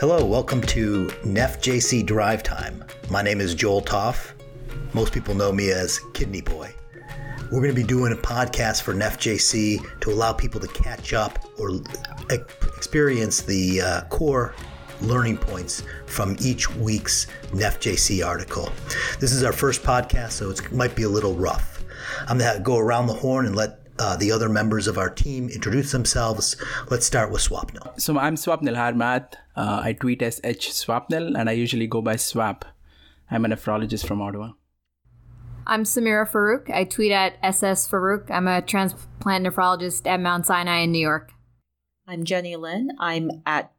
Hello, welcome to NephJC Drive Time. My name is Joel Topf. Most people know me as Kidney Boy. We're going to be doing a podcast for NephJC to allow people to catch up or experience the uh, core learning points from each week's NephJC article. This is our first podcast, so it might be a little rough. I'm going to go around the horn and let uh, the other members of our team introduce themselves. Let's start with Swapnil. So I'm Swapnil Hiremath. Uh, I tweet as H Swapnil and I usually go by Swap. I'm a nephrologist from Ottawa. I'm Samira Farouk. I tweet at SS Farouk. I'm a transplant nephrologist at Mount Sinai in New York. I'm Jennie Lin. I'm at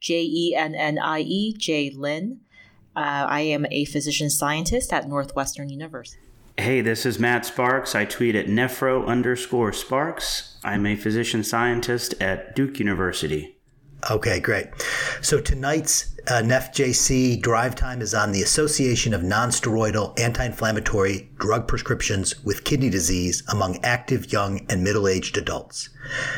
J E N N I E J Lin. Uh, I am a physician scientist at Northwestern University. Hey, this is Matt Sparks. I tweet at nephro underscore sparks. I'm a physician scientist at Duke University. Okay, great. So tonight's uh, NephJC drive time is on the Association of Nonsteroidal Anti-Inflammatory Drug Prescriptions with Kidney Disease among active young and middle-aged adults.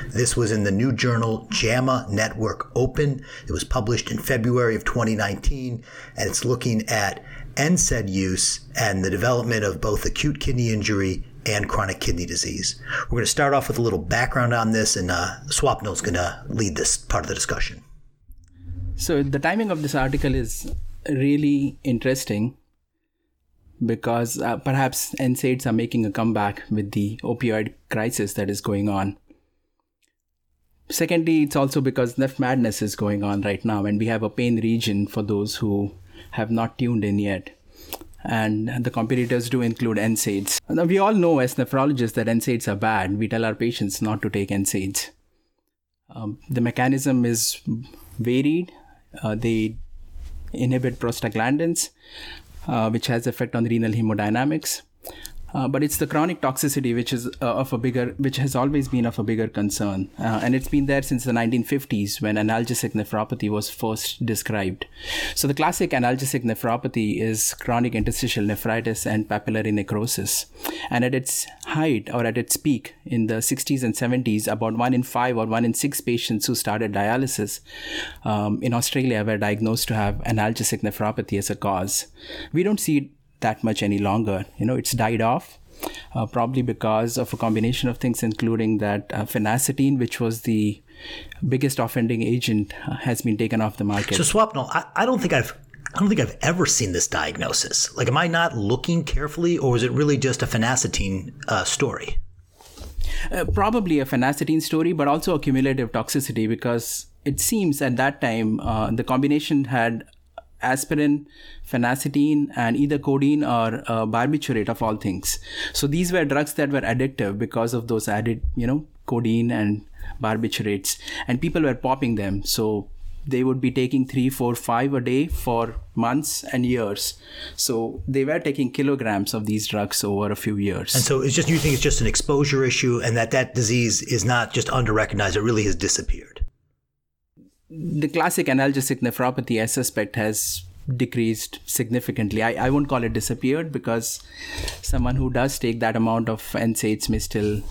This was in the new journal JAMA Network Open. It was published in February of 2019, and it's looking at NSAID use and the development of both acute kidney injury and chronic kidney disease. We're going to start off with a little background on this, and uh, is going to lead this part of the discussion. So, the timing of this article is really interesting because uh, perhaps NSAIDs are making a comeback with the opioid crisis that is going on. Secondly, it's also because NephMadness is going on right now, and we have a pain region for those who have not tuned in yet and the competitors do include NSAIDs. Now, we all know as nephrologists that NSAIDs are bad. We tell our patients not to take NSAIDs. Um, the mechanism is varied. Uh, they inhibit prostaglandins, uh, which has effect on renal hemodynamics. Uh, but it's the chronic toxicity which is uh, of a bigger, which has always been of a bigger concern, uh, and it's been there since the 1950s when analgesic nephropathy was first described. So the classic analgesic nephropathy is chronic interstitial nephritis and papillary necrosis, and at its height or at its peak in the 60s and 70s, about one in five or one in six patients who started dialysis um, in Australia were diagnosed to have analgesic nephropathy as a cause. We don't see that much any longer. You know, it's died off. Uh, probably because of a combination of things, including that uh, phenacetin, which was the biggest offending agent, uh, has been taken off the market. So, Swapnil, I, I don't think I've I don't think I've ever seen this diagnosis. Like, am I not looking carefully, or is it really just a phenacetin uh, story? Uh, probably a phenacetin story, but also a cumulative toxicity because it seems at that time uh, the combination had aspirin, phenacetin, and either codeine or uh, barbiturate of all things. So these were drugs that were addictive because of those added, you know, codeine and barbiturates, and people were popping them. So they would be taking three, four, five a day for months and years. So they were taking kilograms of these drugs over a few years. And so it's just you think it's just an exposure issue, and that that disease is not just under recognized; it really has disappeared the classic analgesic nephropathy, I suspect, has decreased significantly. I, I won't call it disappeared because someone who does take that amount of NSAIDs may still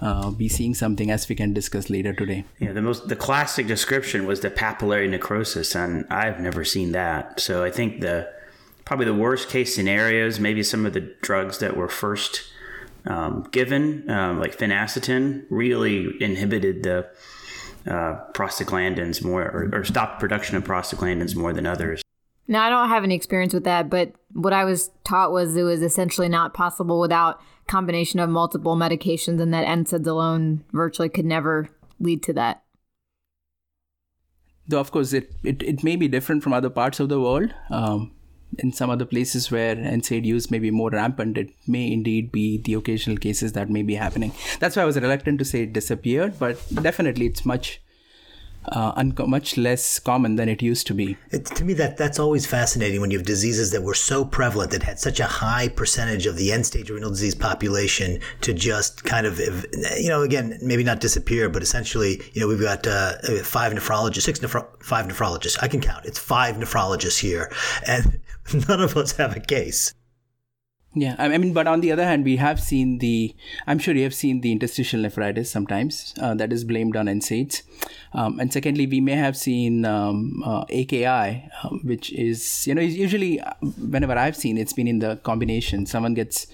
uh, be seeing something as we can discuss later today. Yeah, the most the classic description was the papillary necrosis, and I've never seen that. So I think the probably the worst case scenarios, maybe some of the drugs that were first um, given, um, like phenacetin, really inhibited the uh, prostaglandins more or, or stopped production of prostaglandins more than others. Now, I don't have any experience with that, but what I was taught was it was essentially not possible without combination of multiple medications, and that NSAIDs alone virtually could never lead to that. Though, of course, it, it, it may be different from other parts of the world. Um, in some other places where NSAID use may be more rampant, it may indeed be the occasional cases that may be happening. That's why I was reluctant to say it disappeared, but definitely it's much uh, much less common than it used to be. It, to me, that that's always fascinating when you have diseases that were so prevalent that had such a high percentage of the end-stage renal disease population to just kind of, you know, again, maybe not disappear, but essentially, you know, we've got uh, five nephrologists, six nephro- five nephrologists. I can count. It's five nephrologists here, and none of us have a case. Yeah, I mean, but on the other hand, we have seen the. I'm sure you have seen the interstitial nephritis sometimes uh, that is blamed on NSAIDs, um, and secondly, we may have seen um, uh, AKI, uh, which is you know usually uh, whenever I've seen it's been in the combination. Someone gets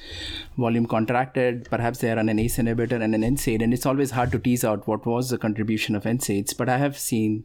volume contracted, perhaps they are on an ACE inhibitor and an NSAID, and it's always hard to tease out what was the contribution of NSAIDs. But I have seen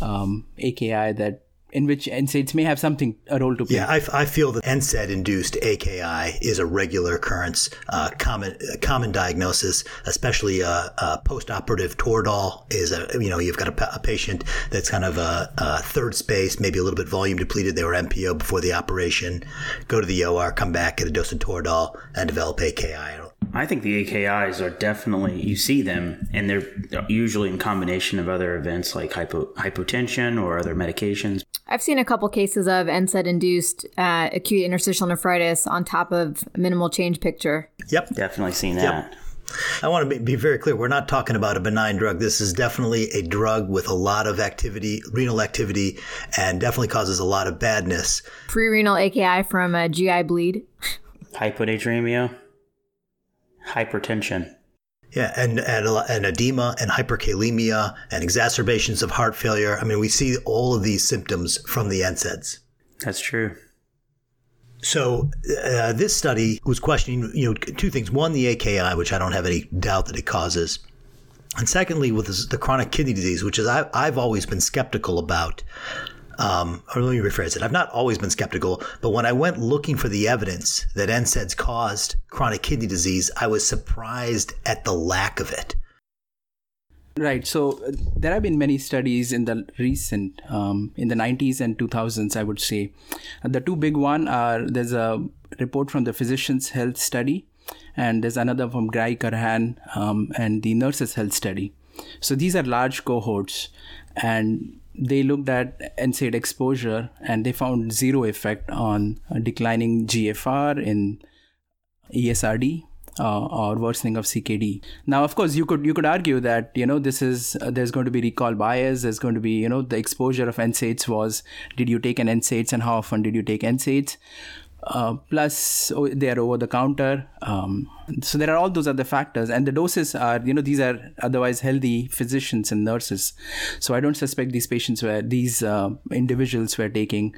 um, AKI that in which NSAIDs may have something a role to play. Yeah, I, I feel that NSAID induced AKI is a regular occurrence, uh, common common diagnosis, especially uh, uh, post operative Toradol is a you know you've got a, a patient that's kind of a, a, third space, maybe a little bit volume depleted. They were NPO before the operation, go to the OR, come back, get a dose of Toradol, and develop AKI. I think the AKIs are definitely you see them, and they're usually in combination of other events like hypo, hypotension or other medications. I've seen a couple cases of NSAID induced uh, acute interstitial nephritis on top of minimal change picture. Yep. Definitely seen that. Yep. I want to be very clear. We're not talking about a benign drug. This is definitely a drug with a lot of activity, renal activity, and definitely causes a lot of badness. Pre-renal AKI from a GI bleed. Hyponatremia. Hypertension. Yeah, and, and and edema and hyperkalemia and exacerbations of heart failure. I mean, we see all of these symptoms from the NSAIDs. That's true. So uh, this study was questioning, you know, two things. One, the AKI, which I don't have any doubt that it causes, and secondly, with the chronic kidney disease, which is I, I've always been skeptical about. Um, or let me rephrase it. I've not always been skeptical, but when I went looking for the evidence that NSAIDs caused chronic kidney disease, I was surprised at the lack of it. Right. So uh, there have been many studies in the recent, um, in the 90s and 2000s, I would say. Uh, the two big one are there's a report from the Physicians Health Study, and there's another from Gary Curhan um, and the Nurses Health Study. So these are large cohorts, and they looked at NSAID exposure and they found zero effect on declining GFR in ESRD uh, or worsening of CKD. Now, of course, you could you could argue that you know this is uh, there's going to be recall bias. There's going to be you know the exposure of NSAIDs was did you take an NSAIDs and how often did you take NSAIDs? Uh, plus oh, they are over the counter um, so there are all those other factors and the doses are you know these are otherwise healthy physicians and nurses so i don't suspect these patients were these uh, individuals were taking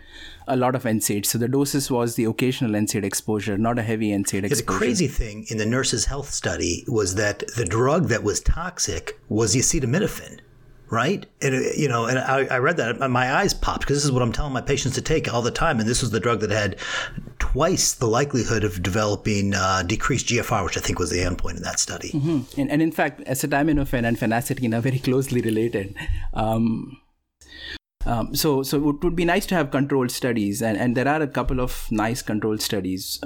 a lot of NSAIDs. So the doses was the occasional NSAID exposure, not a heavy NSAID exposure. The crazy thing in the nurses' health study was that the drug that was toxic was acetaminophen right? And you know, and I, I read that, my eyes popped because this is what I'm telling my patients to take all the time, and this was the drug that had twice the likelihood of developing uh, decreased GFR, which I think was the endpoint in that study. Mm-hmm. And, and, in fact, acetaminophen and phenacetin are very closely related. Um, um, so, so it would be nice to have controlled studies, and, and there are a couple of nice controlled studies.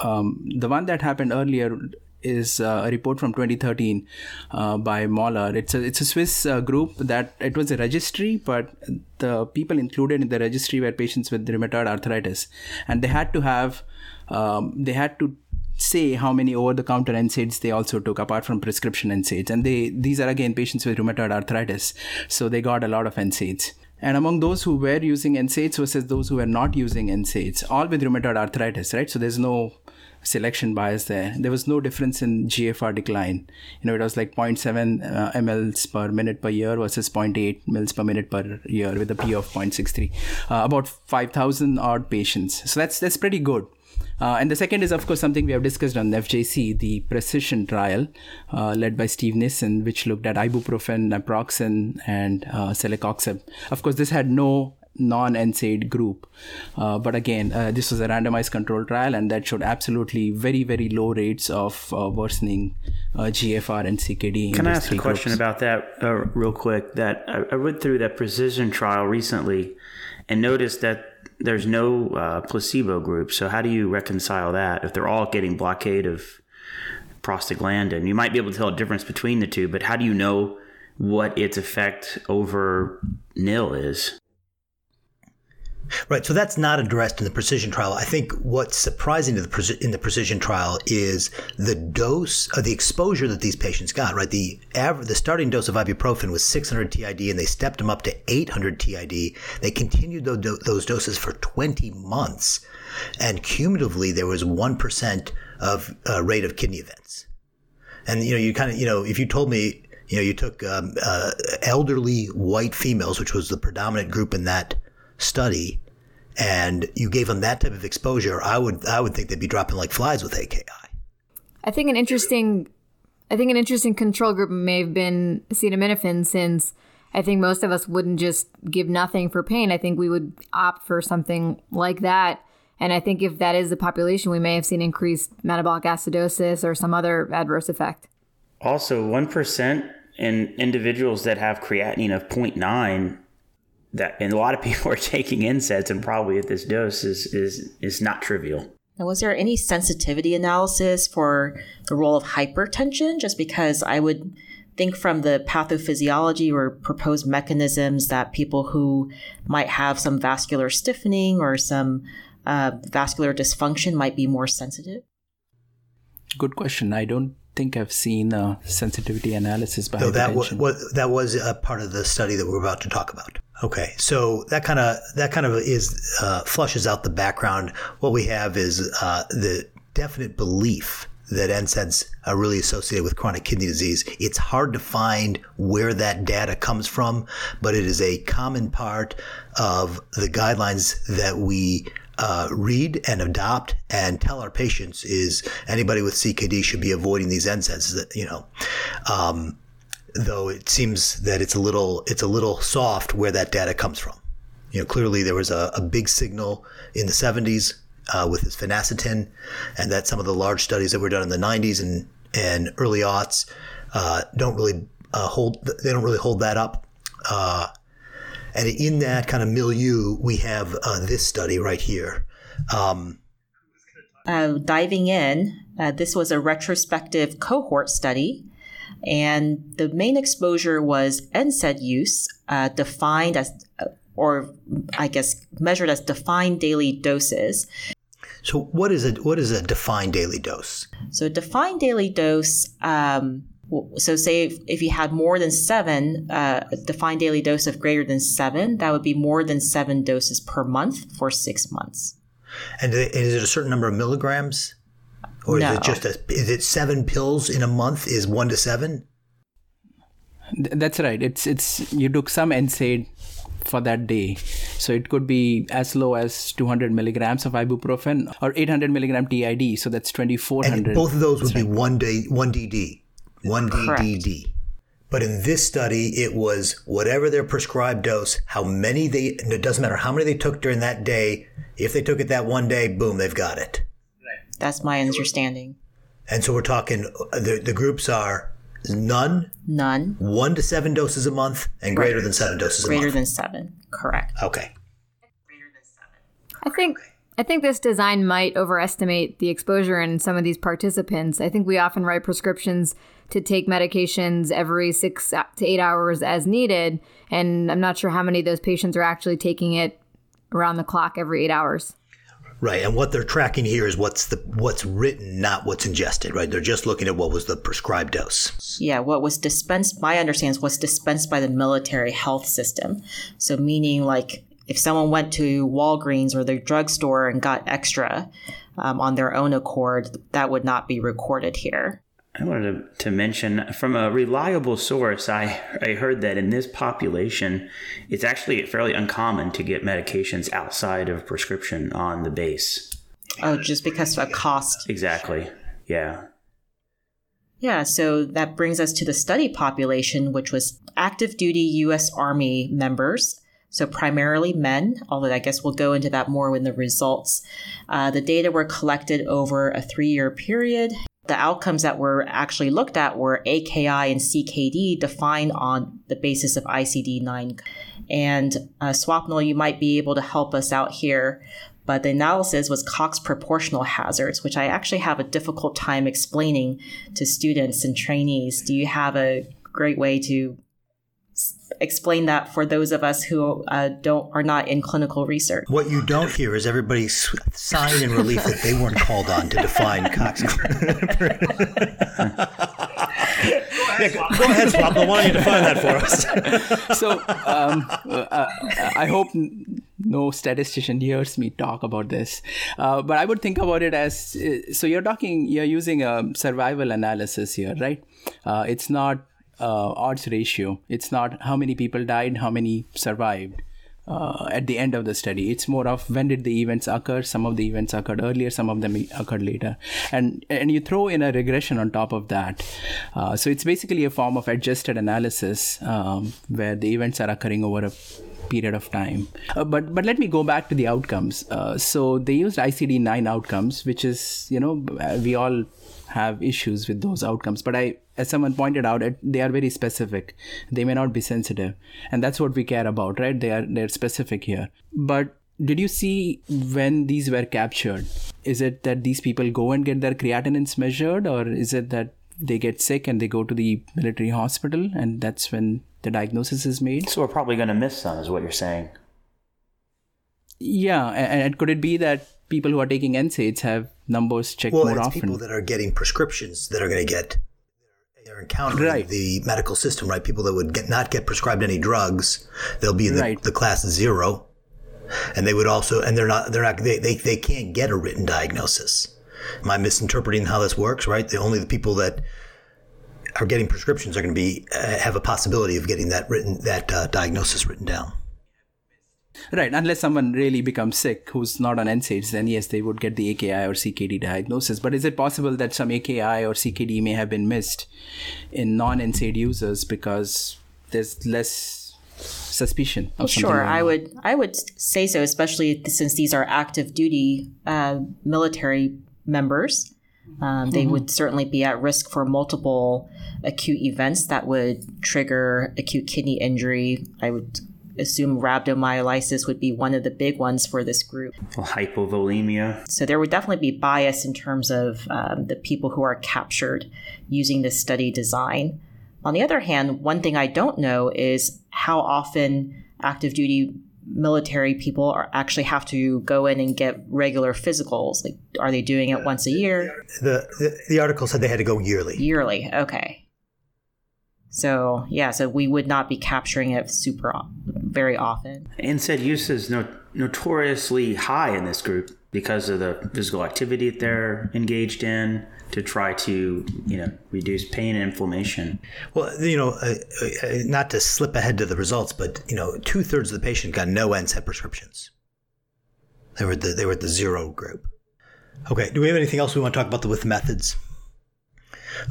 Um, the one that happened earlier is uh, a report from 2013 uh, by Moller. It's a it's a Swiss uh, group that it was a registry, but the people included in the registry were patients with rheumatoid arthritis, and they had to have um, they had to say how many over-the-counter NSAIDs they also took apart from prescription NSAIDs, and they these are again patients with rheumatoid arthritis, so they got a lot of NSAIDs. And among those who were using NSAIDs versus those who were not using NSAIDs, all with rheumatoid arthritis, right? So there's no selection bias there. There was no difference in GFR decline. You know, it was like 0.7 uh, mLs per minute per year versus 0.8 mLs per minute per year with a P of 0.63. Uh, about 5,000 odd patients. So that's that's pretty good. Uh, and the second is, of course, something we have discussed on NephJC, the precision trial uh, led by Steve Nissen, which looked at ibuprofen, naproxen, and uh, celecoxib. Of course, this had no non-NSAID group. Uh, but again, uh, this was a randomized control trial, and that showed absolutely very, very low rates of uh, worsening uh, GFR and CKD. Can I ask a question about that uh, real quick? That I, I, went through that precision trial recently and noticed that there's no uh, placebo group. So how do you reconcile that if they're all getting blockade of prostaglandin? You might be able to tell a difference between the two, but how do you know what its effect over nil is? Right. So that's not addressed in the precision trial. I think what's surprising the in the precision trial is the dose of the exposure that these patients got. Right. The average, the starting dose of ibuprofen was 600 TID, and they stepped them up to 800 TID. They continued those, doses for 20 months, and cumulatively there was one percent of uh, rate of kidney events. And you know, you kind of you know, if you told me you know, you took um, uh, elderly white females, which was the predominant group in that study, and you gave them that type of exposure, I would I would think they'd be dropping like flies with AKI. I think an interesting, I think an interesting control group may have been acetaminophen, since I think most of us wouldn't just give nothing for pain. I think we would opt for something like that. And I think if that is the population, we may have seen increased metabolic acidosis or some other adverse effect. Also, 1% in individuals that have creatinine of 0.9 that and a lot of people are taking NSAIDs and probably at this dose is is is not trivial. Now, was there any sensitivity analysis for the role of hypertension? Just because I would think from the pathophysiology or proposed mechanisms that people who might have some vascular stiffening or some uh, vascular dysfunction might be more sensitive. Good question. I don't think I've seen a sensitivity analysis by no, that was, that was a part of the study that we're about to talk about. Okay, so that kind of that kind of is uh, flushes out the background. What we have is uh, the definite belief that NSAIDs are really associated with chronic kidney disease. It's hard to find where that data comes from, but it is a common part of the guidelines that we uh, read and adopt and tell our patients is anybody with CKD should be avoiding these NSAIDs. You know, um, though it seems that it's a little it's a little soft where that data comes from. You know, clearly there was a, a big signal in the 70s uh, with this phenacetin, and that some of the large studies that were done in the 90s and and early aughts uh, don't really uh, hold they don't really hold that up. Uh, and in that kind of milieu, we have uh, this study right here. Um, uh, diving in, this was a retrospective cohort study and the main exposure was NSAID use, uh, defined as, uh, or I guess measured as defined daily doses. So, what is a what is a defined daily dose? So, a defined daily dose. Um, so, say if, if, you had more than seven, uh, a defined daily dose of greater than seven, that would be more than seven doses per month for six months. And is it a certain number of milligrams? Or no. is it just a, is it seven pills in a month? Is one to seven? That's right. It's it's you took some NSAID for that day, so it could be as low as 200 milligrams of ibuprofen or 800 milligram TID. So that's 2400. And both of those would be one day one DD, one DDD. But in this study, it was whatever their prescribed dose, how many they, it doesn't matter how many they took during that day. If they took it that one day, boom, they've got it. That's my understanding. And so we're talking uh, the the groups are none, none, one to seven doses a month, and greater right. than seven doses greater a month. Greater than seven, correct. Okay. Greater than seven. I think. I think this design might overestimate the exposure in some of these participants. I think we often write prescriptions to take medications every six to eight hours as needed, and I'm not sure how many of those patients are actually taking it around the clock every eight hours. Right, and what they're tracking here is what's the what's written, not what's ingested. Right, they're just looking at what was the prescribed dose. Yeah, what was dispensed. My understanding is dispensed by the military health system. So meaning like if someone went to Walgreens or their drugstore and got extra um, on their own accord, that would not be recorded here. I wanted to, to, mention from a reliable source, I, I heard that in this population, it's actually fairly uncommon to get medications outside of prescription on the base. Oh, just because of cost. Exactly. Yeah. Yeah, so that brings us to the study population, which was active duty U.S. Army members. So, primarily men, although I guess we'll go into that more in the results. Uh, the data were collected over a three year period the outcomes that were actually looked at were AKI and CKD defined on the basis of ICD 9. And uh, Swapnil, you might be able to help us out here. But the analysis was Cox proportional hazards, which I actually have a difficult time explaining to students and trainees. Do you have a great way to explain that for those of us who uh, don't are not in clinical research. What you don't hear is everybody sighing in relief that they weren't called on to define Cox. yeah, go ahead, Swapna. Why don't you define that for us? so um, uh, I hope no statistician hears me talk about this, uh, but I would think about it as uh, so. You're talking, you're using a survival analysis here, right? Uh, it's not uh, odds ratio. It's not how many people died, how many survived. Uh, at the end of the study. It's more of when did the events occur. Some of the events occurred earlier, some of them occurred later, and and you throw in a regression on top of that. Uh, so it's basically a form of adjusted analysis um, where the events are occurring over a period of time. Uh, but but let me go back to the outcomes. Uh, so they used ICD nine outcomes, which is you know we all have issues with those outcomes. But I, as someone pointed out, they are very specific. They may not be sensitive, and that's what we care about, right? They are they're specific here. But did you see when these were captured? Is it that these people go and get their creatinines measured, or is it that they get sick and they go to the military hospital, and that's when the diagnosis is made? So we're probably going to miss some, is what you're saying. Yeah, and, could it be that people who are taking NSAIDs have numbers checked well, more it's often. people that are getting prescriptions that are going to get they're encountering right. the medical system, right? People that would get, not get prescribed any drugs, they'll be in the, right. the class zero, and they would also, and they're not, they're not, they, they, they can't get a written diagnosis. Am I misinterpreting how this works? Right? The only the people that are getting prescriptions are going to be uh, have a possibility of getting that written that uh, diagnosis written down. Right, unless someone really becomes sick who's not on NSAIDs, then yes, they would get the AKI or CKD diagnosis. But is it possible that some AKI or CKD may have been missed in non NSAID users because there's less suspicion? Well, sure, I would I would say so, especially since these are active duty uh, military members. Um, they mm-hmm. would certainly be at risk for multiple acute events that would trigger acute kidney injury. I would assume rhabdomyolysis would be one of the big ones for this group. Hypovolemia. So there would definitely be bias in terms of um, the people who are captured using this study design. On the other hand, one thing I don't know is how often active duty military people are actually have to go in and get regular physicals. Like, are they doing it once a year? The, the, the article said they had to go yearly. Yearly, okay. So yeah, so we would not be capturing it super very often. NSAID use is no, notoriously high in this group because of the physical activity that they're engaged in to try to you know reduce pain and inflammation. Well, you know, uh, uh, not to slip ahead to the results, but you know, two thirds of the patient got no NSAID prescriptions. They were the they were the zero group. Okay, do we have anything else we want to talk about the, with methods?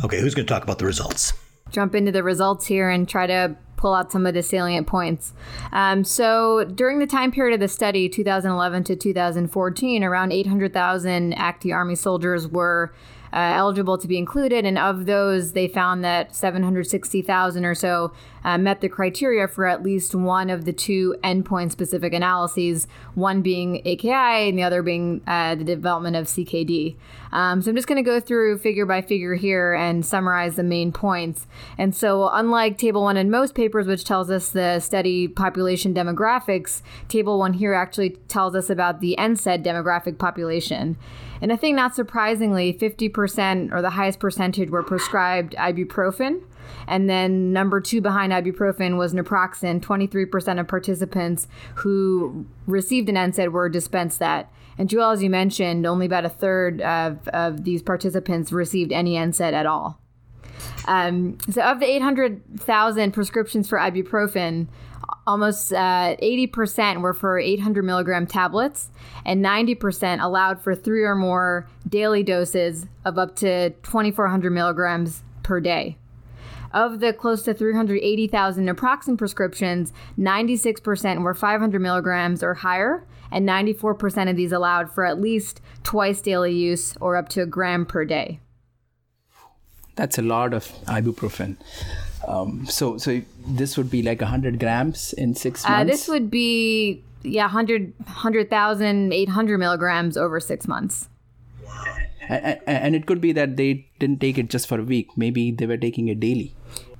Okay, who's going to talk about the results? Jump into the results here and try to pull out some of the salient points. Um, so, during the time period of the study, 2011 to 2014, around 800,000 active Army soldiers were uh, eligible to be included, and of those, they found that 760,000 or so uh, met the criteria for at least one of the two endpoint specific analyses, one being AKI and the other being uh, the development of CKD. Um, so I'm just going to go through figure by figure here and summarize the main points. And so, unlike Table 1 in most papers, which tells us the study population demographics, Table 1 here actually tells us about the NSAID demographic population. And I think not surprisingly, 50% or the highest percentage were prescribed ibuprofen. And then number two behind ibuprofen was naproxen. 23% of participants who received an NSAID were dispensed that. And Joel, as you mentioned, only about a third of, of these participants received any NSAID at all. Um, so, of the 800,000 prescriptions for ibuprofen, almost uh, 80% were for 800 milligram tablets, and 90% allowed for three or more daily doses of up to 2,400 milligrams per day. Of the close to 380,000 naproxen prescriptions, 96% were 500 milligrams or higher, and 94% of these allowed for at least twice daily use or up to a gram per day. That's a lot of ibuprofen. Um, so, so this would be like 100 grams in six months? Uh, this would be, yeah, 100, 100,000, 800 milligrams over six months. And, and it could be that they didn't take it just for a week. Maybe they were taking it daily.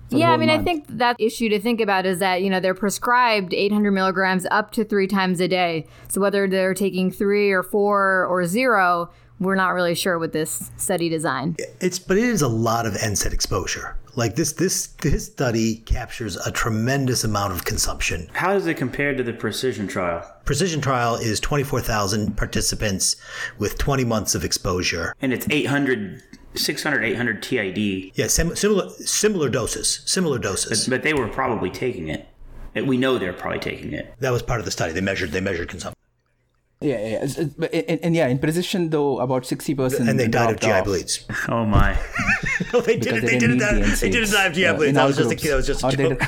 yeah, I mean, month. I think that issue to think about is that, you know, they're prescribed 800 milligrams up to three times a day. So whether they're taking three or four or zero, we're not really sure with this study design. It's but it is a lot of NSAID exposure. Like this this this study captures a tremendous amount of consumption. How does it compare to the precision trial? Precision trial is 24,000 participants with 20 months of exposure. And it's 800 600 800 TID. Yeah, sim- similar similar doses, similar doses. But, but they were probably taking it. We know they're probably taking it. That was part of the study. They measured they measured consumption. Yeah, yeah, and, and, yeah, in precision though, about sixty percent. And they died of GI off. bleeds. Oh my! no, they didn't. They, didn't. Die, they didn't die of GI bleeds. That was just a That was just a joke.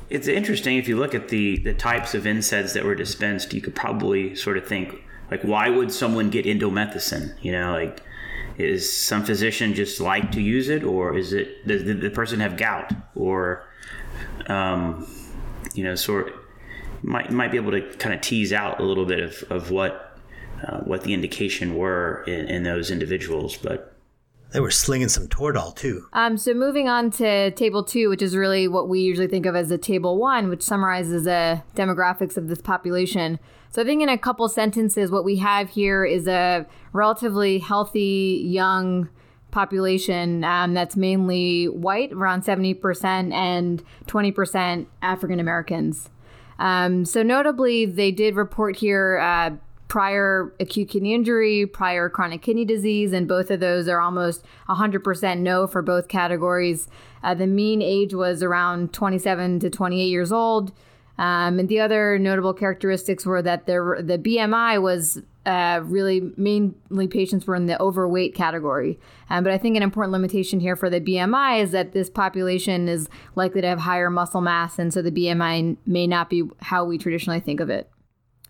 it's interesting if you look at the the types of NSAIDs that were dispensed. You could probably sort of think like, why would someone get indomethacin? You know, like is some physician just like to use it, or is it does the person have gout, or um, you know, sort might might be able to kind of tease out a little bit of of what uh, what the indication were in, in those individuals, but they were slinging some Toradol too. Um, so moving on to table two, which is really what we usually think of as a table one, which summarizes the demographics of this population. So I think in a couple sentences, what we have here is a relatively healthy young population um, that's mainly white, around 70%, and 20% African Americans. Um, so notably, they did report here uh, prior acute kidney injury, prior chronic kidney disease, and both of those are almost 100% no for both categories. Uh, the mean age was around 27 to 28 years old. Um, and the other notable characteristics were that the BMI was uh, really mainly patients were in the overweight category. Um, but I think an important limitation here for the BMI is that this population is likely to have higher muscle mass, and so the BMI may not be how we traditionally think of it.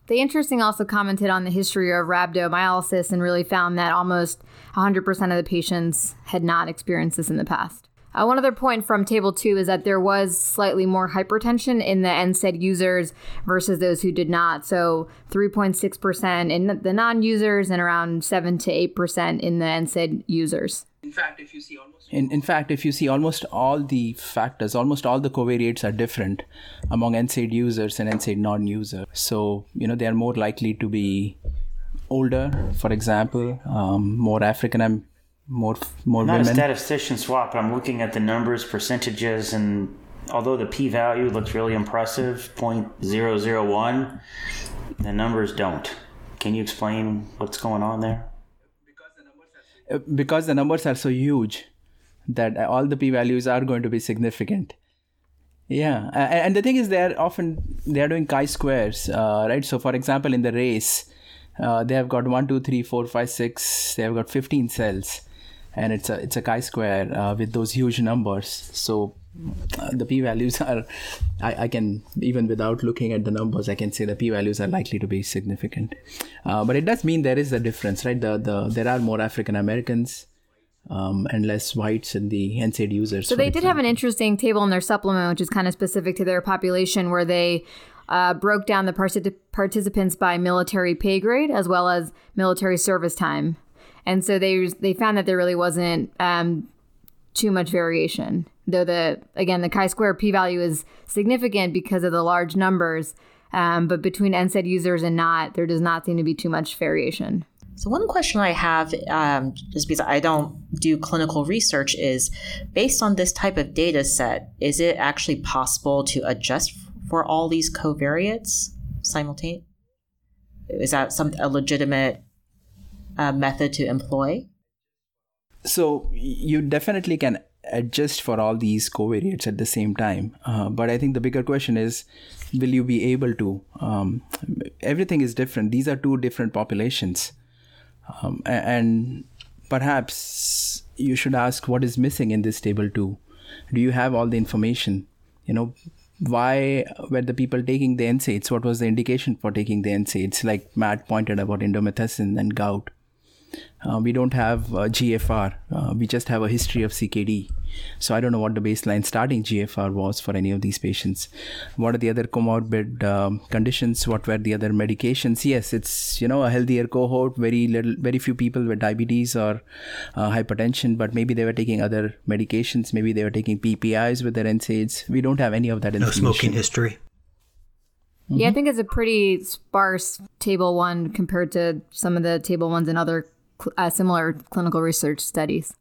The interesting also commented on the history of rhabdomyolysis and really found that almost 100% of the patients had not experienced this in the past. Uh, one other point from table two is that there was slightly more hypertension in the NSAID users versus those who did not. So 3.6% in the non users and around 7 to 8% in the NSAID users. In fact, if you see almost in, in fact, if you see almost all the factors, almost all the covariates are different among NSAID users and NSAID non-users. So you know they are more likely to be older, for example, um, more African more more I'm not women. a statistician swap. I'm looking at the numbers, percentages, and although the p-value looks really impressive, 0.001, the numbers don't. Can you explain what's going on there? Because the numbers are so huge that all the p-values are going to be significant. Yeah, and the thing is, they're often they're doing chi-squares, uh, right? So, for example, in the race, uh, they have got one, two, three, four, five, six. They have got fifteen cells and it's a it's a chi-square uh, with those huge numbers. So uh, the p-values are I, I, can even without looking at the numbers i can say the p-values are likely to be significant uh, but it does mean there is a difference right the, the there are more african americans um, and less whites in the NSAID users. So they did have an interesting table in their supplement, which is kind of specific to their population, where they uh, broke down the particip- participants by military pay grade as well as military service time and so they they found that there really wasn't um, too much variation. Though the again the chi-square p-value is significant because of the large numbers, um, but between NSAID users and not, there does not seem to be too much variation. So one question I have, um, just because I don't do clinical research, is based on this type of data set, is it actually possible to adjust for all these covariates simultaneously? Is that some a legitimate uh, method to employ? So you definitely can adjust for all these covariates at the same time. Uh, but I think the bigger question is, will you be able to? Um, everything is different. These are two different populations, um, and perhaps you should ask what is missing in this table too. Do you have all the information? You know, why were the people taking the NSAIDs? What was the indication for taking the NSAIDs? Like Matt pointed about indomethacin and gout Uh, we don't have uh, GFR. Uh, we just have a history of CKD. So I don't know what the baseline starting GFR was for any of these patients. What are the other comorbid um, conditions? What were the other medications? Yes, it's you know a healthier cohort. Very little, very few people with diabetes or uh, hypertension, but maybe they were taking other medications. Maybe they were taking PPIs with their NSAIDs. We don't have any of that No smoking history. Yeah, I think it's a pretty sparse table one compared to some of the table ones in other cl- uh, similar clinical research studies.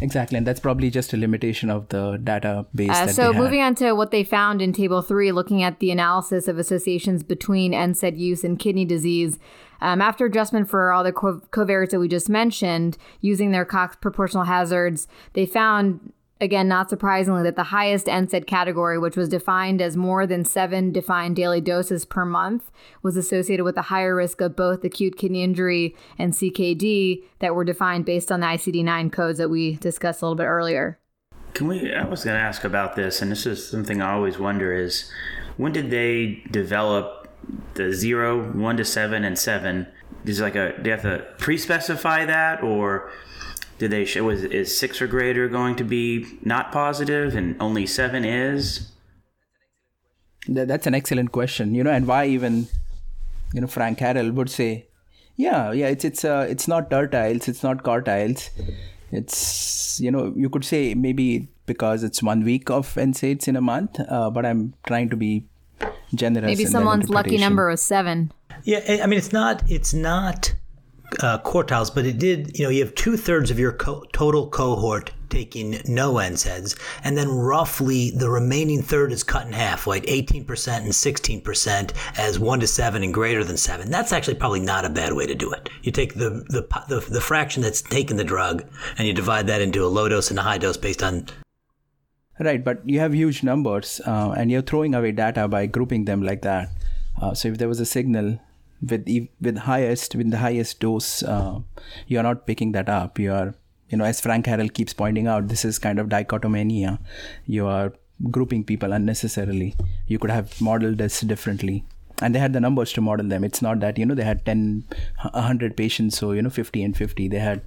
Exactly, and that's probably just a limitation of the database. Uh, that so moving on to what they found in table three, looking at the analysis of associations between NSAID use and kidney disease. Um, after adjustment for all the co- covariates that we just mentioned, using their Cox proportional hazards, they found again, not surprisingly, that the highest NSAID category, which was defined as more than seven defined daily doses per month, was associated with a higher risk of both acute kidney injury and CKD that were defined based on the ICD 9 codes that we discussed a little bit earlier. Can we? I was going to ask about this, and this is something I always wonder: is when did they develop the zero, one to seven, and seven? Is like a do you have to pre-specify that, or did they show was is six or greater going to be not positive, and only seven is? That's an excellent question. You know, and why even, you know, Frank Harrell would say, yeah, yeah, it's it's uh, it's not tertiles, it's not quartiles. It's you know, you could say maybe because it's one week of NSAIDs in a month, uh, but I'm trying to be generous. Maybe someone's lucky number was seven. Yeah, I I mean it's not it's not uh, quartiles, but it did. You know, you have two thirds of your co- total cohort taking no NSAIDs, and then roughly the remaining third is cut in half, like eighteen percent and sixteen percent as one to seven and greater than seven. That's actually probably not a bad way to do it. You take the the the, the fraction that's taken the drug, and you divide that into a low dose and a high dose based on Right, but you have huge numbers, uh, and you're throwing away data by grouping them like that. Uh, so if there was a signal with with highest with the highest dose, uh, you're not picking that up. You are, you know, as Frank Harrell keeps pointing out, this is kind of dichotomania. You are grouping people unnecessarily. You could have modeled this differently. And they had the numbers to model them. It's not that, you know, they had 10, 100 patients, so, you know, 50 and 50. They had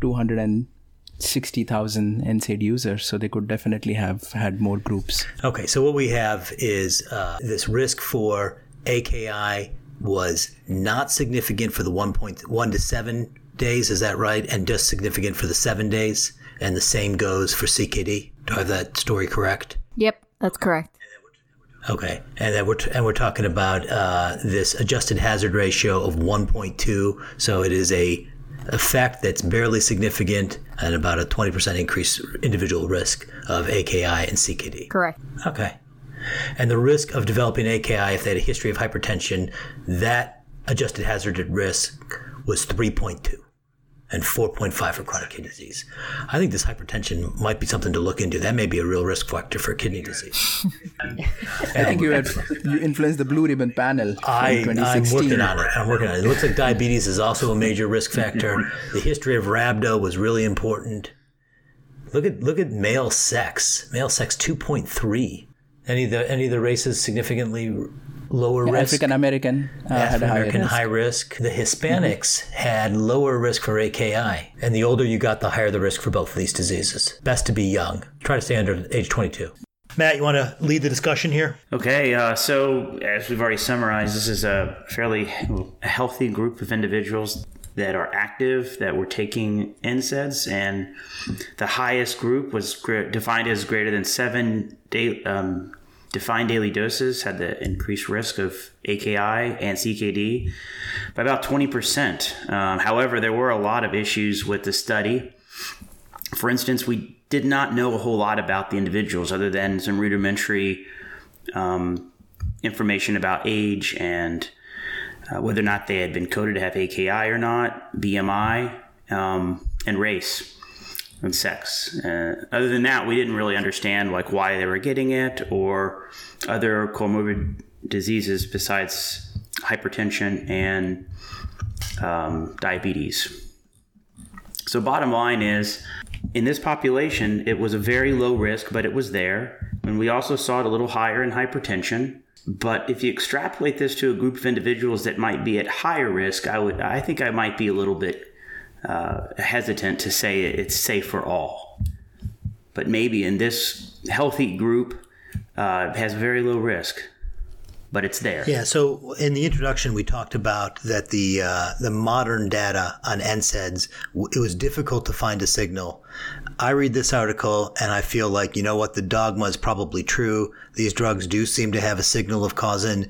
260,000 NSAID users, so they could definitely have had more groups. Okay, so what we have is uh, this risk for AKI was not significant for the 1.1 to 7 days, is that right? And just significant for the 7 days, and the same goes for CKD. Do I have that story correct? Yep, that's correct. Okay, and then we're t- and we're talking about uh, this adjusted hazard ratio of 1.2. So it is a effect that's barely significant and about a 20% increase individual risk of AKI and CKD. Correct. Okay. And the risk of developing AKI if they had a history of hypertension, that adjusted hazard at risk was 3.2 and 4.5 for chronic kidney disease. I think this hypertension might be something to look into. That may be a real risk factor for kidney disease. I think you had you influenced the Blue Ribbon panel I, in I'm 2016. working on it. I'm working on it. It looks like diabetes is also a major risk factor. The history of rhabdo was really important. Look at look at male sex. Male sex 2.3. Any of the any of the races significantly lower risk. African American uh, African American high risk. The Hispanics had lower risk for AKI, and the older you got, the higher the risk for both of these diseases. Best to be young. Try to stay under age 22. Matt, you want to lead the discussion here? Okay, uh, so as we've already summarized, this is a fairly healthy group of individuals that are active that were taking NSAIDs, and the highest group was defined as greater than seven day, um, defined daily doses, had the increased risk of AKI and CKD by about 20%. Um, however, there were a lot of issues with the study. For instance, we did not know a whole lot about the individuals other than some rudimentary um, information about age and uh, whether or not they had been coded to have AKI or not, BMI, um, and race and sex. Uh, other than that, we didn't really understand like why they were getting it or other comorbid diseases besides hypertension and um, diabetes. So, bottom line is, in this population, it was a very low risk, but it was there. And we also saw it a little higher in hypertension. But if you extrapolate this to a group of individuals that might be at higher risk, I would I think I might be a little bit uh, hesitant to say it's safe for all. But maybe in this healthy group uh, has very low risk but it's there. Yeah. So in the introduction, we talked about that the uh, the modern data on NSAIDs, it was difficult to find a signal. I read this article and I feel like you know what the dogma is probably true. These drugs do seem to have a signal of causing.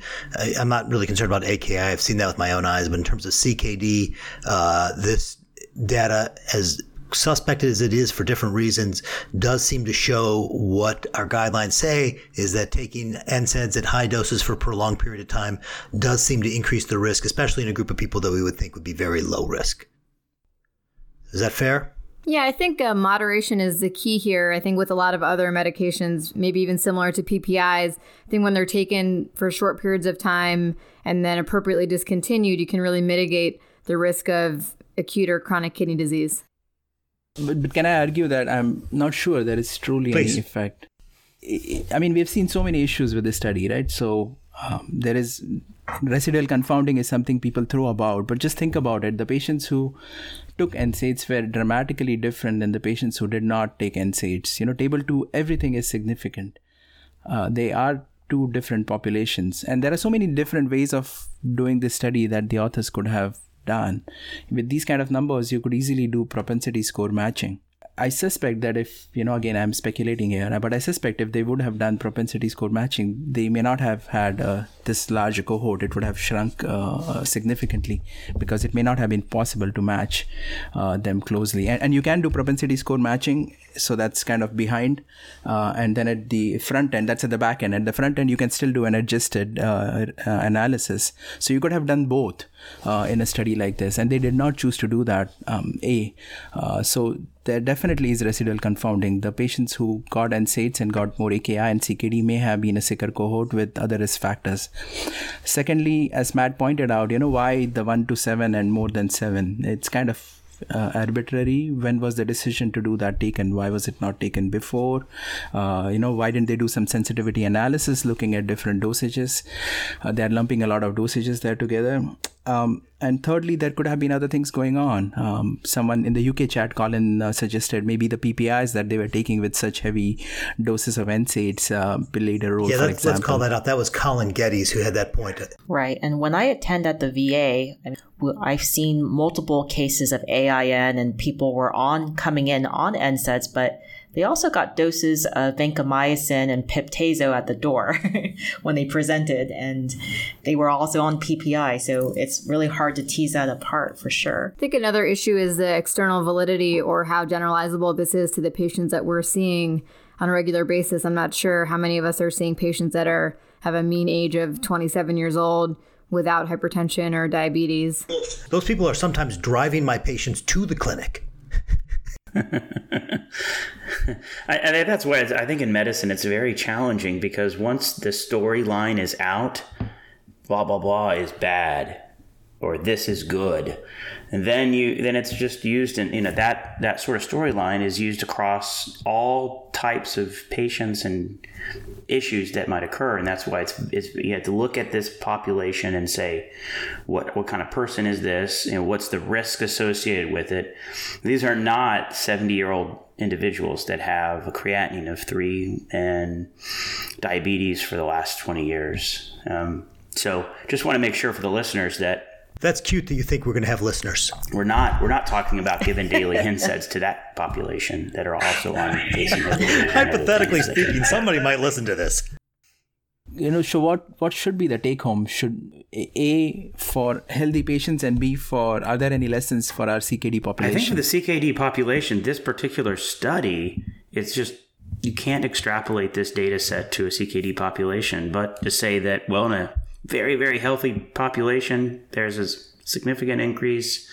I'm not really concerned about AKI. I've seen that with my own eyes, but in terms of CKD, uh, this data as suspected as it is for different reasons, does seem to show what our guidelines say is that taking NSAIDs at high doses for a prolonged period of time does seem to increase the risk, especially in a group of people that we would think would be very low risk. Is that fair? Yeah, I think uh, moderation is the key here. I think with a lot of other medications, maybe even similar to PPIs, I think when they're taken for short periods of time and then appropriately discontinued, you can really mitigate the risk of acute or chronic kidney disease. But, but can I argue that I'm not sure there is truly Please. any effect? I mean, we've seen so many issues with this study, right? So um, there is residual confounding is something people throw about, but just think about it. The patients who took NSAIDs were dramatically different than the patients who did not take NSAIDs. You know, table two, everything is significant. Uh, they are two different populations, and there are so many different ways of doing this study that the authors could have done. With these kind of numbers, you could easily do propensity score matching. I suspect that if, you know, again, I'm speculating here, but I suspect if they would have done propensity score matching, they may not have had uh, this large cohort. It would have shrunk uh, uh, significantly because it may not have been possible to match uh, them closely. And, and, you can do propensity score matching, so that's kind of behind. Uh, and then at the front end, that's at the back end. At the front end, you can still do an adjusted uh, analysis. So you could have done both in a study like this, and they did not choose to do that. Um, a so there definitely is residual confounding. The patients who got NSAIDs and got more AKI and CKD may have been a sicker cohort with other risk factors. Secondly, as Matt pointed out, you know, why the 1 to 7 and more than 7? It's kind of uh, arbitrary when was the decision to do that taken why was it not taken before uh, you know why didn't they do some sensitivity analysis looking at different dosages uh, they're lumping a lot of dosages there together um, and thirdly, there could have been other things going on. Um, someone in the UK chat, Colin, uh, suggested maybe the PPIs that they were taking with such heavy doses of NSAIDs uh, played a role. Yeah, let's, let's call that out. That was Colin Geddes who had that point. Right. And when I attend at the VA, I've seen multiple cases of AIN and people were on coming in on NSAIDs, but they also got doses of vancomycin and piptazo at the door when they presented, and they were also on PPI. So it's really hard to tease that apart for sure. I think another issue is the external validity or how generalizable this is to the patients that we're seeing on a regular basis. I'm not sure how many of us are seeing patients that are have a mean age of 27 years old without hypertension or diabetes. Those people are sometimes driving my patients to the clinic. I, I, that's why I think in medicine it's very challenging because once the storyline is out, blah blah blah is bad, or this is good, and then you then it's just used in you know that that sort of storyline is used across all types of patients and issues that might occur and that's why it's, it's you have to look at this population and say what what kind of person is this and what's the risk associated with it? These are not 70 year old individuals that have a creatinine of three and diabetes for the last 20 years. Um, so just want to make sure for the listeners that that's cute that you think we're going to have listeners. We're not. We're not talking about giving daily NSAIDs to that population that are also on ACE Hypothetically speaking, somebody might listen to this. You know, so what? What should be the take home? Should a for healthy patients and B for are there any lessons for our CKD population? I think for the CKD population, this particular study, it's just you can't extrapolate this data set to a CKD population, but to say that well, in a very, very healthy population. There's a significant increase,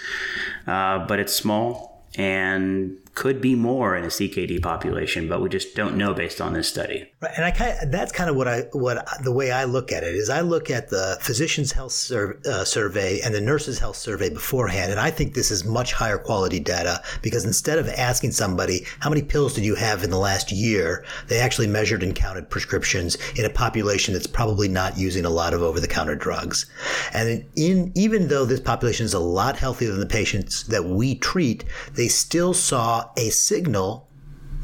uh, but it's small and could be more in a CKD population, but we just don't know based on this study. Right, and I kind of, that's kind of what I what the way I look at it is I look at the physician's health sur- uh, survey and the nurse's health survey beforehand, and I think this is much higher quality data because instead of asking somebody how many pills did you have in the last year, they actually measured and counted prescriptions in a population that's probably not using a lot of over the counter drugs, and in even though this population is a lot healthier than the patients that we treat, they still saw a signal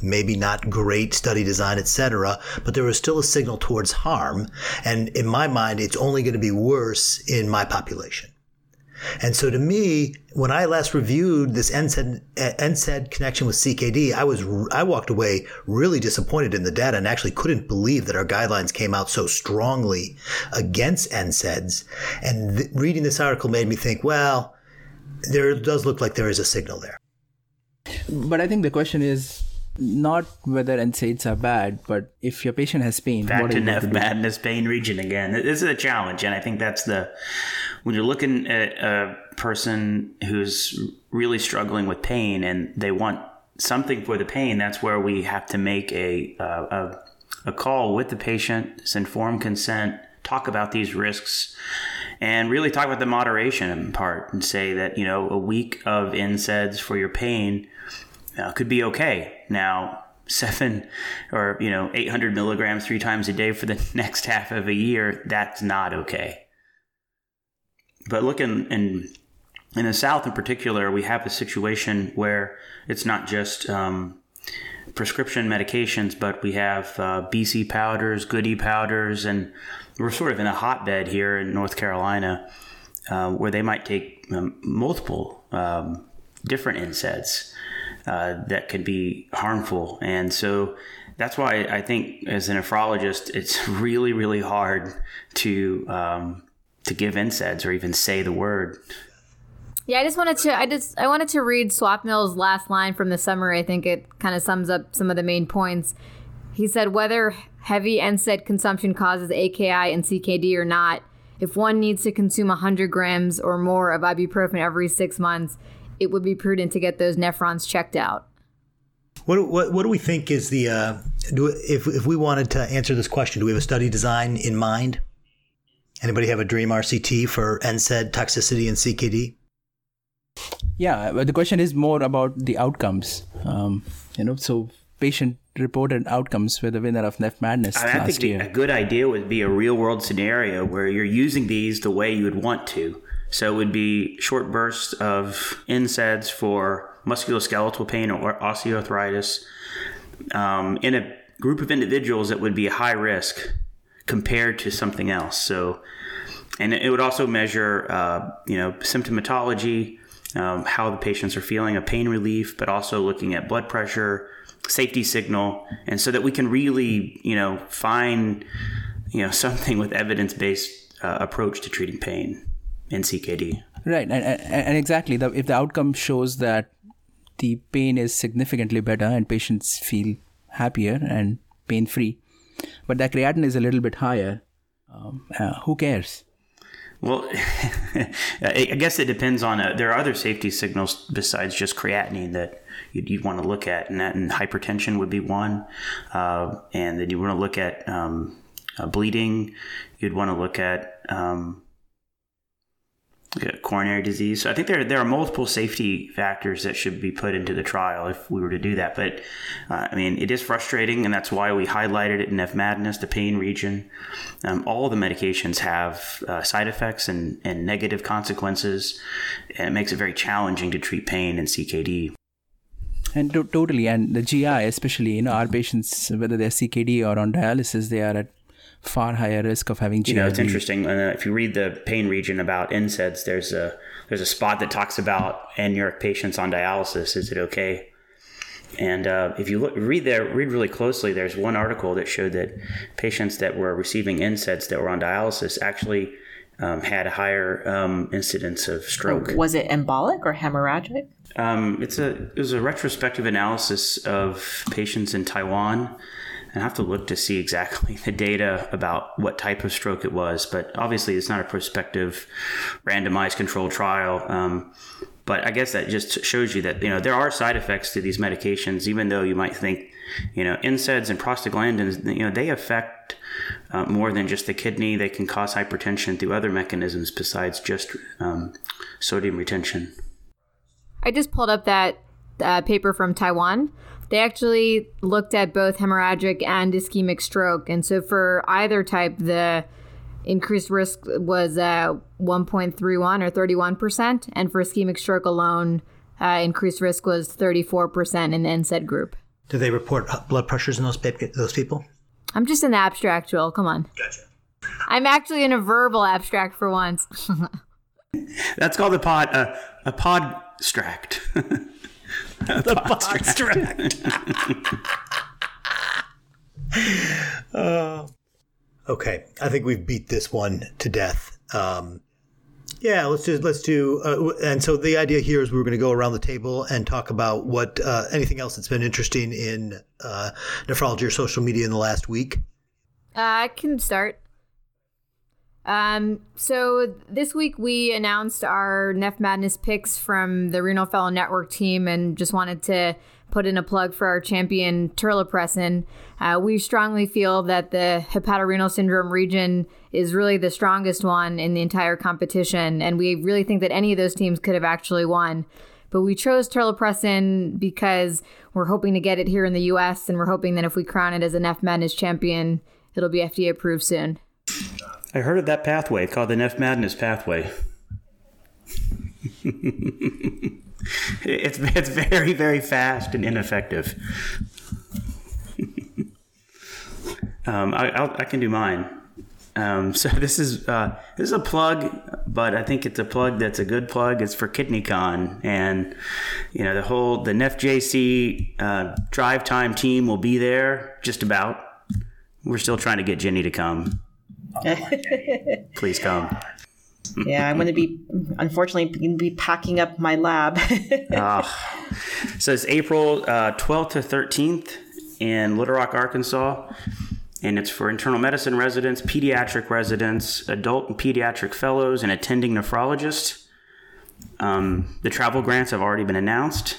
maybe not great study design, etc., but there was still a signal towards harm. And in my mind, it's only going to be worse in my population. And so to me, when I last reviewed this NSAID, NSAID connection with CKD, I was, I walked away really disappointed in the data and actually couldn't believe that our guidelines came out so strongly against NSAIDs. And th- reading this article made me think, well, there does look like there is a signal there. But I think the question is not whether NSAIDs are bad, but if your patient has pain, back to are you going Neph to do? Madness pain region again. This is a challenge, and I think that's the when you're looking at a person who's really struggling with pain and they want something for the pain. That's where we have to make a uh, a, a call with the patient, it's informed consent, talk about these risks and really talk about the moderation part and say that you know a week of NSAIDs for your pain uh, could be okay. Now seven or you know 800 milligrams three times a day for the next half of a year that's not okay. But look in in, in the South in particular, we have a situation where it's not just um, prescription medications, but we have uh, BC powders, Goody powders, and we're sort of in a hotbed here in North Carolina uh, where they might take um, multiple um, different NSAIDs uh, that could be harmful. And so that's why I think as a nephrologist, it's really, really hard to um, to give NSAIDs or even say the word. Yeah, I just wanted to I just I wanted to read Swapnil's last line from the summary. I think it kind of sums up some of the main points. He said whether heavy NSAID consumption causes AKI and CKD or not, if one needs to consume 100 grams or more of ibuprofen every six months, it would be prudent to get those nephrons checked out. What, what, what do we think is the, uh, do, if, if we wanted to answer this question, do we have a study design in mind? Anybody have a dream RCT for NSAID toxicity and CKD? Yeah, but the question is more about the outcomes. Um, you know, so patient reported outcomes with the winner of Neph Madness I, mean, I think year. a good idea would be a real world scenario where you're using these the way you would want to. So it would be short bursts of NSAIDs for musculoskeletal pain or osteoarthritis um, in a group of individuals that would be high risk compared to something else. So, and it would also measure, uh, you know, symptomatology, um, how the patients are feeling, a pain relief, but also looking at blood pressure, safety signal, and so that we can really, you know, find, you know, something with evidence based uh, approach to treating pain in CKD. Right, and, and, exactly, the, if the outcome shows that the pain is significantly better and patients feel happier and pain free, but the creatinine is a little bit higher, um, uh, who cares? Well, I guess it depends on. A, there are other safety signals besides just creatinine that you'd, you'd want to look at, and that and hypertension would be one. Uh, and then you want to look at um, uh, bleeding. You'd want to look at um, coronary disease. So I think there there are multiple safety factors that should be put into the trial if we were to do that. But uh, I mean, it is frustrating, and that's why we highlighted it in F Madness, the pain region. Um, all the medications have uh, side effects and, and negative consequences, and it makes it very challenging to treat pain in CKD. And to- totally, and the GI, especially, you know, our patients, whether they're CKD or on dialysis, they are at far higher risk of having GI. You know, it's interesting. Uh, if you read the pain region about NSAIDs, there's a there's a spot that talks about anuric patients on dialysis. Is it okay? And uh, if you look, read there, read really closely. There's one article that showed that patients that were receiving NSAIDs that were on dialysis actually um, had a higher um, incidence of stroke. Was it embolic or hemorrhagic? Um, it's a it was a retrospective analysis of patients in Taiwan. I have to look to see exactly the data about what type of stroke it was, but obviously it's not a prospective randomized controlled trial. Um, but I guess that just shows you that you know there are side effects to these medications, even though you might think you know NSAIDs and prostaglandins, you know they affect uh, more than just the kidney. They can cause hypertension through other mechanisms besides just um, sodium retention. I just pulled up that uh, paper from Taiwan. They actually looked at both hemorrhagic and ischemic stroke, and so for either type, the increased risk was uh, 1.31 or 31 percent, and for ischemic stroke alone, uh, increased risk was 34 percent in the NSAID group. Do they report blood pressures in those those people? I'm just in the abstract, Joel. Come on. Gotcha. I'm actually in a verbal abstract for once. That's called a pod uh, a pod stract. the podstract. uh, okay, I think we've beat this one to death. Um, yeah, let's just let's do. Uh, and so the idea here is we are going to go around the table and talk about what uh, anything else that's been interesting in uh, nephrology or social media in the last week. Uh, I can start. Um, so this week we announced our Neph Madness picks from the Renal Fellow Network team, and just wanted to put in a plug for our champion terlipressin. Uh, we strongly feel that the hepatorenal syndrome region is really the strongest one in the entire competition, and we really think that any of those teams could have actually won. But we chose terlipressin because we're hoping to get it here in the U.S., and we're hoping that if we crown it as a Neph Madness champion, it'll be FDA approved soon. I heard of that pathway called the Neph Madness pathway. it's it's very very fast and ineffective. um, I I'll, i can do mine. Um, so this is uh, this is a plug, but I think it's a plug that's a good plug. It's for KidneyCon, and you know the whole the NephJC uh, drive time team will be there just about. We're still trying to get Jennie to come. Please come. yeah, I'm going to be, unfortunately, going to be packing up my lab. oh. So it's April uh, 12th to 13th in Little Rock, Arkansas. And it's for internal medicine residents, pediatric residents, adult and pediatric fellows, and attending nephrologists. Um, the travel grants have already been announced,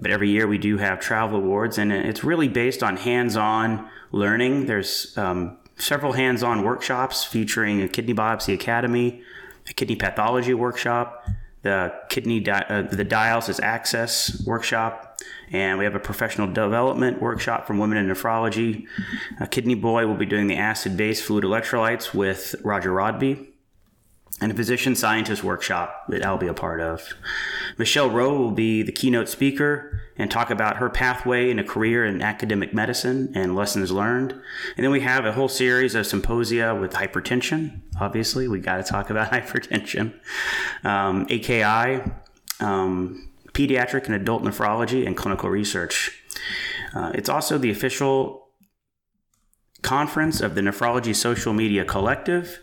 but every year we do have travel awards, and it's really based on hands on learning. There's um, several hands on workshops featuring a kidney biopsy academy, a kidney pathology workshop, the kidney di- uh, the dialysis access workshop, and we have a professional development workshop from women in nephrology. A kidney boy will be doing the acid base fluid electrolytes with Roger Rodby and a physician scientist workshop that I'll be a part of. Michelle Rowe will be the keynote speaker and talk about her pathway in a career in academic medicine and lessons learned. And then we have a whole series of symposia with hypertension. Obviously, we got to talk about hypertension, um, AKI, um, pediatric and adult nephrology, and clinical research. Uh, it's also the official conference of the Nephrology Social Media Collective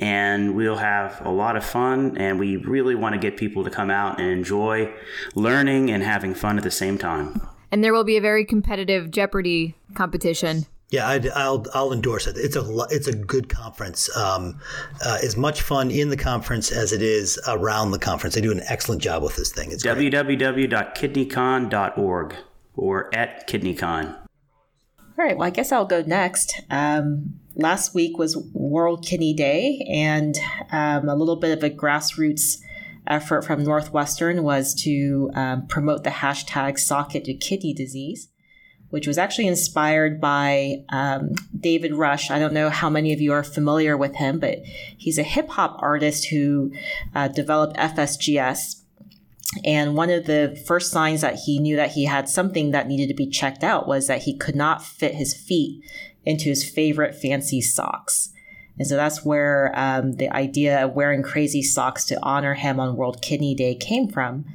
and we'll have a lot of fun. And we really want to get people to come out and enjoy learning and having fun at the same time. And there will be a very competitive Jeopardy competition. Yeah, i will I'll endorse it. It's a it's a good conference. Um, uh, as much fun in the conference as it is around the conference. They do an excellent job with this thing. It's www.kidneycon.org or at KidneyCon. All right. Well, I guess I'll go next. Um, last week was World Kidney Day, and um, a little bit of a grassroots effort from Northwestern was to um, promote the hashtag socket to kidney disease, which was actually inspired by um, David Rush. I don't know how many of you are familiar with him, but he's a hip hop artist who uh, developed FSGS. And one of the first signs that he knew that he had something that needed to be checked out was that he could not fit his feet into his favorite fancy socks. And so that's where um, the idea of wearing crazy socks to honor him on World Kidney Day came from.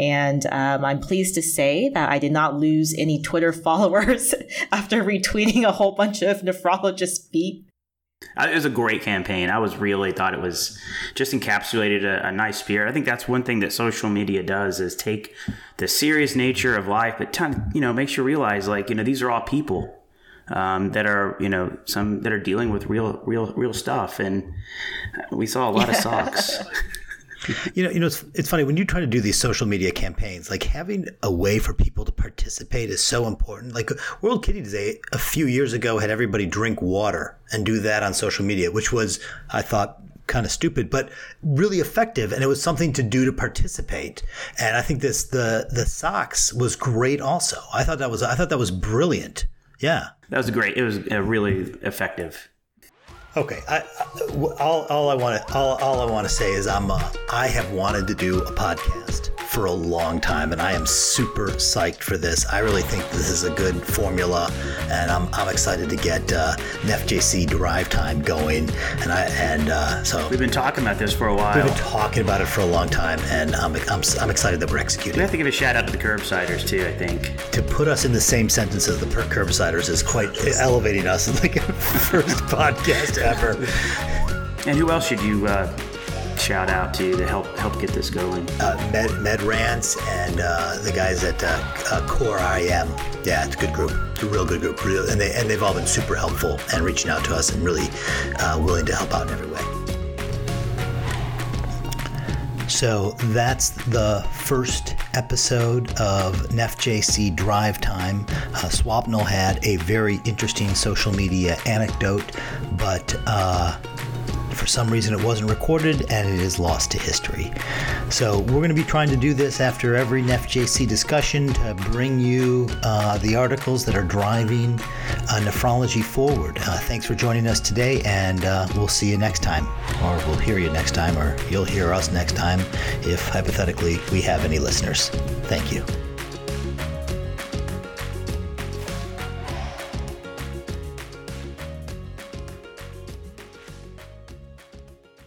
And um, I'm pleased to say that I did not lose any Twitter followers after retweeting a whole bunch of nephrologist feet. It was a great campaign. I was really thought it was just encapsulated a, a, nice spirit. I think that's one thing that social media does is take the serious nature of life, but you know makes you realize like you know these are all people um, that are you know some that are dealing with real real real stuff and we saw a lot yeah. of socks You know, you know, it's, it's funny when you try to do these social media campaigns. Like having a way for people to participate is so important. Like World Kidney Day a few years ago had everybody drink water and do that on social media, which was, I thought, kind of stupid, but really effective. And it was something to do to participate. And I think this the the socks was great. Also, I thought that was I thought that was brilliant. Yeah, that was great. It was uh, really effective. Okay, I, I, all, all I want to all, all I want to say is I'm uh, I have wanted to do a podcast for a long time, and I am super psyched for this. I really think this is a good formula, and I'm, I'm excited to get uh, NephJC Drive Time going. And I and uh, so we've been talking about this for a while. We've been talking about it for a long time, and I'm, I'm, I'm excited that we're executing. We have to give a shout out to the Curbsiders too. I think to put us in the same sentence as the Curbsiders is quite elevating us like a first podcast ever. And who else should you uh, shout out to to help help get this going? Uh, Med, Med Rants and uh, the guys at uh, uh Core IM. Yeah, it's a good group. It's a real good group, real, and they and they've all been super helpful and reaching out to us and really uh, willing to help out in every way. So that's the first episode of NephJC Drive Time. Uh, Swapnil had a very interesting social media anecdote, but uh, for some reason, it wasn't recorded and it is lost to history. So, we're going to be trying to do this after every NephJC discussion to bring you uh, the articles that are driving uh, nephrology forward. Uh, thanks for joining us today, and uh, we'll see you next time. Or we'll hear you next time, or you'll hear us next time if hypothetically we have any listeners. Thank you.